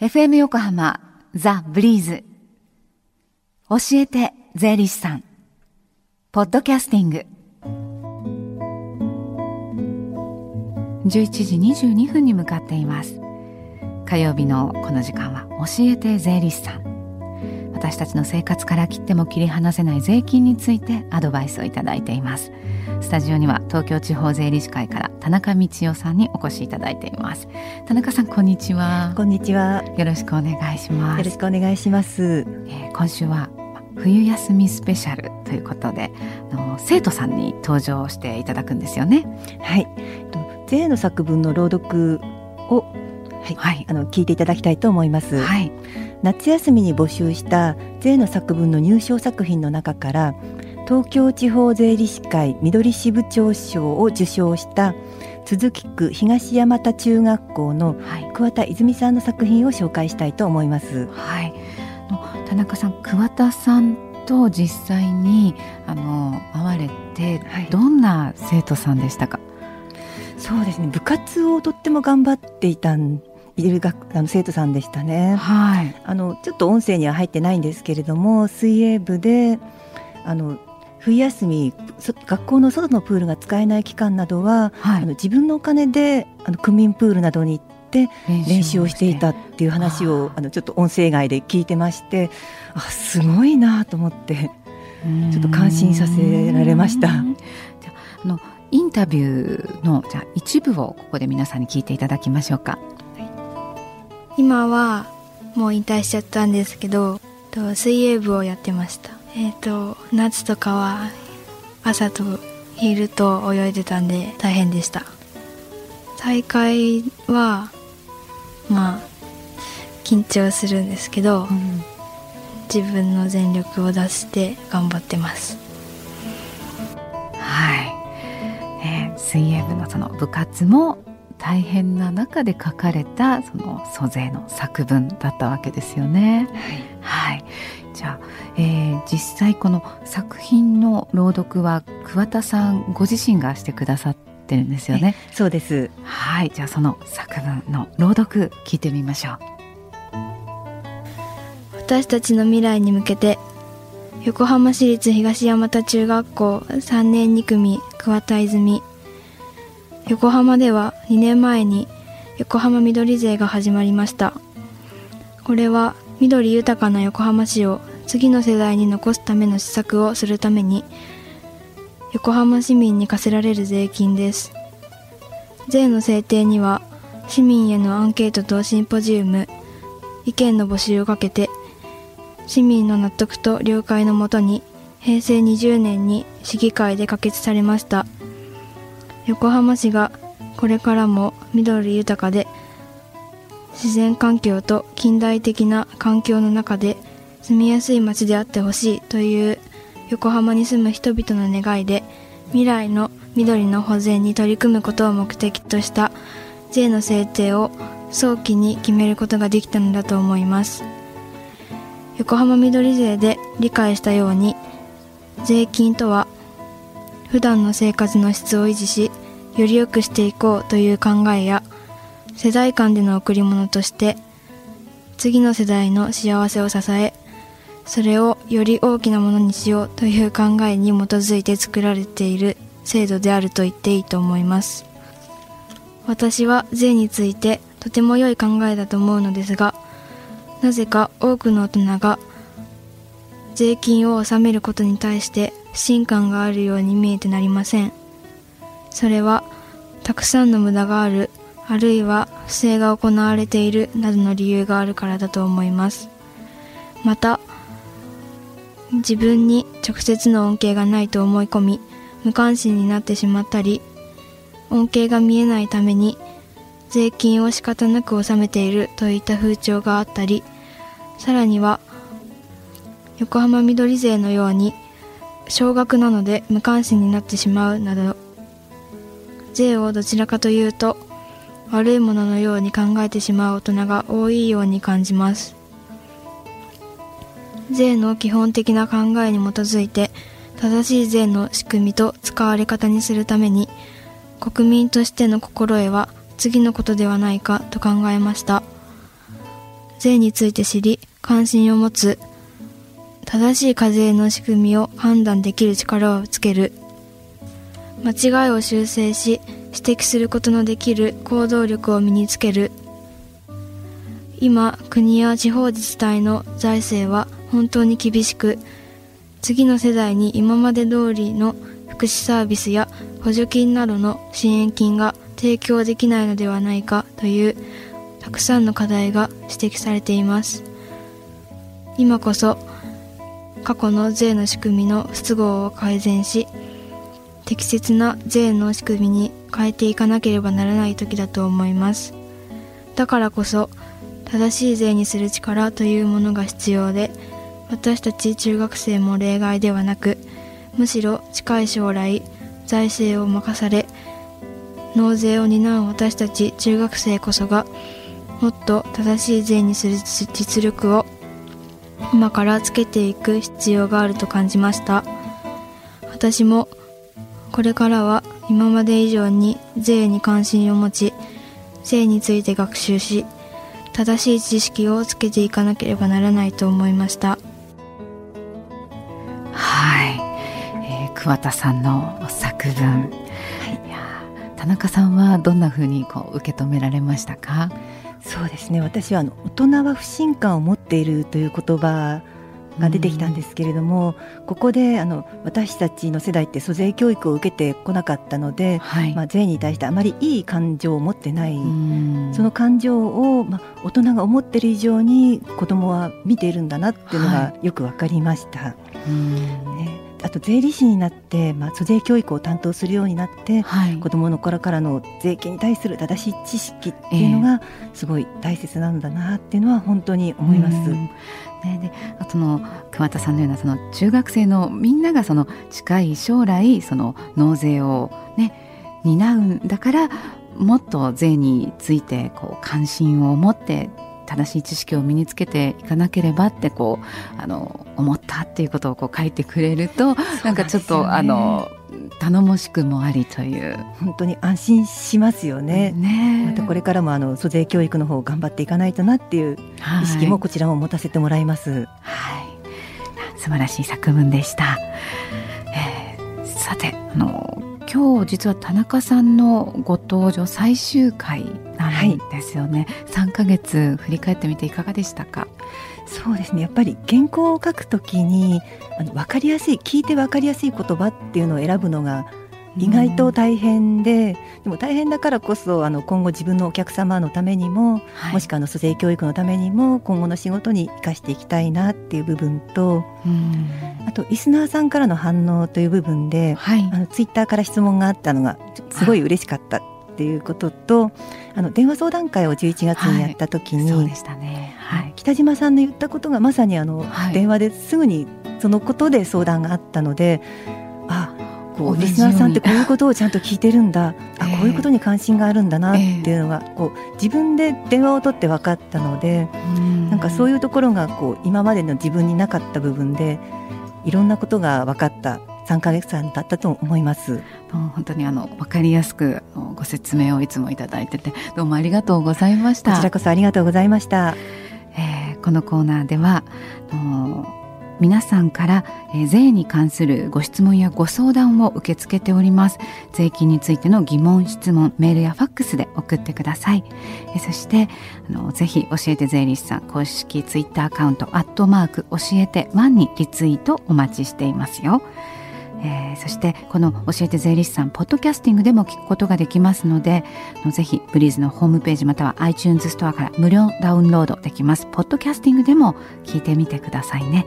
FM 横浜ザ・ブリーズ。教えて税理士さん。ポッドキャスティング。11時22分に向かっています。火曜日のこの時間は教えて税理士さん。私たちの生活から切っても切り離せない税金についてアドバイスをいただいています。スタジオには東京地方税理士会から田中道夫さんにお越しいただいています。田中さんこんにちは。こんにちは。よろしくお願いします。よろしくお願いします、えー、今週は冬休みスペシャルということで生徒さんに登場していただくんですよね。はい。税の作文の朗読をはい、はい、あの聞いていただきたいと思います、はい、夏休みに募集した税の作文の入賞作品の中から東京地方税理士会緑支部長賞を受賞した鈴木区東山田中学校の桑田泉さんの作品を紹介したいと思います。はい、田中さん桑田さんと実際にあの会われて、どんな生徒さんでしたか、そうですね。部活をとっても頑張っていたんいる学あの生徒さんでしたね。はい。あのちょっと音声には入ってないんですけれども、水泳部であの冬休み学校の外のプールが使えない期間などは、はい、あの自分のお金であの区民プールなどに行って練習をしていたっていう話をあのちょっと音声外で聞いてましてあすごいなと思ってちょっと感心させられました。じゃあのインタビューのじゃ一部をここで皆さんに聞いていただきましょうか。今はもう引退しちゃったんですけど水泳部をやってました。えっ、ー、と夏とかは朝と昼と泳いでたんで大変でした。大会はまあ緊張するんですけど、うん、自分の全力を出して頑張ってます。はい、えー、水泳部のその部活も大変な中で書かれたその租税の作文だったわけですよね。はい、はいじゃあ、えー、実際この作品の朗読は桑田さんご自身がしてくださってるんですよね。そうです。はい、じゃあその作文の朗読聞いてみましょう。私たちの未来に向けて横浜市立東山田中学校3年2組桑田泉横浜では2年前に横浜緑税が始まりました。これは緑豊かな横浜市を次の世代に残すための施策をするために横浜市民に課せられる税金です。税の制定には市民へのアンケートとシンポジウム意見の募集をかけて市民の納得と了解のもとに平成20年に市議会で可決されました。横浜市がこれからも緑豊かで自然環境と近代的な環境の中で住みやすい街であってほしいという横浜に住む人々の願いで未来の緑の保全に取り組むことを目的とした税の制定を早期に決めることができたのだと思います。横浜緑税で理解したように税金とは普段の生活の質を維持しより良くしていこうという考えや世代間での贈り物として次の世代の幸せを支えそれをより大きなものにしようという考えに基づいて作られている制度であると言っていいと思います。私は税についてとても良い考えだと思うのですがなぜか多くの大人が税金を納めることに対して不信感があるように見えてなりません。それはたくさんの無駄があるあるいは不正が行われているなどの理由があるからだと思います。また自分に直接の恩恵がないと思い込み無関心になってしまったり恩恵が見えないために税金を仕方なく納めているといった風潮があったりさらには横浜緑税のように少額なので無関心になってしまうなど。税をどちらかというと悪いもののように考えてしまう大人が多いように感じます。税の基本的な考えに基づいて正しい税の仕組みと使われ方にするために国民としての心得は次のことではないかと考えました。税について知り関心を持つ正しい課税の仕組みを判断できる力をつける。間違いを修正し指摘することのできる行動力を身につける。今国や地方自治体の財政は本当に厳しく次の世代に今まで通りの福祉サービスや補助金などの支援金が提供できないのではないかというたくさんの課題が指摘されています。今こそ過去の税の仕組みの不都合を改善し適切な税の仕組みに変えていかなければならない時だと思います。だからこそ正しい税にする力というものが必要で私たち中学生も例外ではなくむしろ近い将来財政を任され納税を担う私たち中学生こそがもっと正しい税にする実力を今からつけていく必要があると感じました。私もこれからは今まで以上に税に関心を持ち税について学習し正しい知識をつけていかなければならないと思いました。はい、えー、桑田さんの作文、田中さんはどんなふうにこう受け止められましたか？そうですね。私はあの大人は不信感を持っているという言葉が出てきたんですけれども、うん、ここであの私たちの世代って租税教育を受けてこなかったので、はい、まあ、税に対してあまりいい感情を持ってない、うん、その感情を、まあ、大人が思ってる以上に子どもは見ているんだなっていうのがよく分かりました。はい、ねあと税理士になって、まあ、租税教育を担当するようになって、はい、子どもの頃からの税金に対する正しい知識っていうのがすごい大切なんだなっていうのは本当に思います。ね、でその桑田さんのようなその中学生のみんながその近い将来その納税をね担うんだからもっと税についてこう関心を持って正しい知識を身につけていかなければってこうあの思ったっていうことをこう書いてくれると、ね、なんかちょっとあの頼もしくもありという本当に安心しますよね。ねまたこれからもあの租税教育の方頑張っていかないとなっていう意識もこちらも持たせてもらいます。はい、はい、素晴らしい作文でした。えー、さてあの今日実は田中さんのご登場最終回なんですよね、はい、3ヶ月振り返ってみていかがでしたか？そうですね。やっぱり原稿を書くときにあの分かりやすい聞いて分かりやすい言葉っていうのを選ぶのが意外と大変で、でも大変だからこそあの今後自分のお客様のためにも、はい、もしくはの租税教育のためにも今後の仕事に生かしていきたいなっていう部分と、あとリスナーさんからの反応という部分で、はい、あのツイッターから質問があったのがすごい嬉しかったっていうこととあの電話相談会を11月にやった時に、はい、ね。はい、北島さんの言ったことがまさにあの、電話ですぐにそのことで相談があったのであこうリスナーさんってこういうことをちゃんと聞いてるんだ、あこういうことに関心があるんだなっていうのが、こう自分で電話を取って分かったので、なんかそういうところがこう今までの自分になかった部分でいろんなことが分かった3か月間だったと思います。本当にあの分かりやすくご説明をいつもいただいててどうもありがとうございました。こちらこそありがとうございました。えー、このコーナーでは皆さんから、えー、税に関するご質問やご相談を受け付けております。税金についての疑問質問メールやファックスで送ってください、えー、そしてあのぜひ教えて税理士さん公式ツイッターアカウントアットマーク教えてワンにリツイートお待ちしていますよ。えー、そしてこの教えて税理士さんポッドキャスティングでも聞くことができますのでぜひブリーズのホームページまたは iTunes ストアから無料ダウンロードできます。ポッドキャスティングでも聞いてみてくださいね。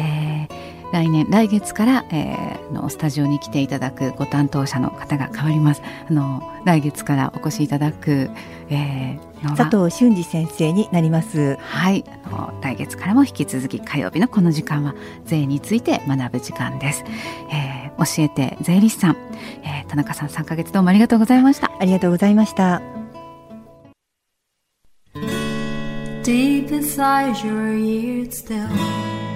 えー、来年来月から、えー、のスタジオに来ていただくご担当者の方が変わります。あの来月からお越しいただく、えー、佐藤俊二先生になります。はい。あの来月からも引き続き火曜日のこの時間は税について学ぶ時間です、えー、教えて税理士さん、えー、田中さん3ヶ月どうもありがとうございました。ありがとうございました。Deep inside your ears still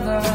another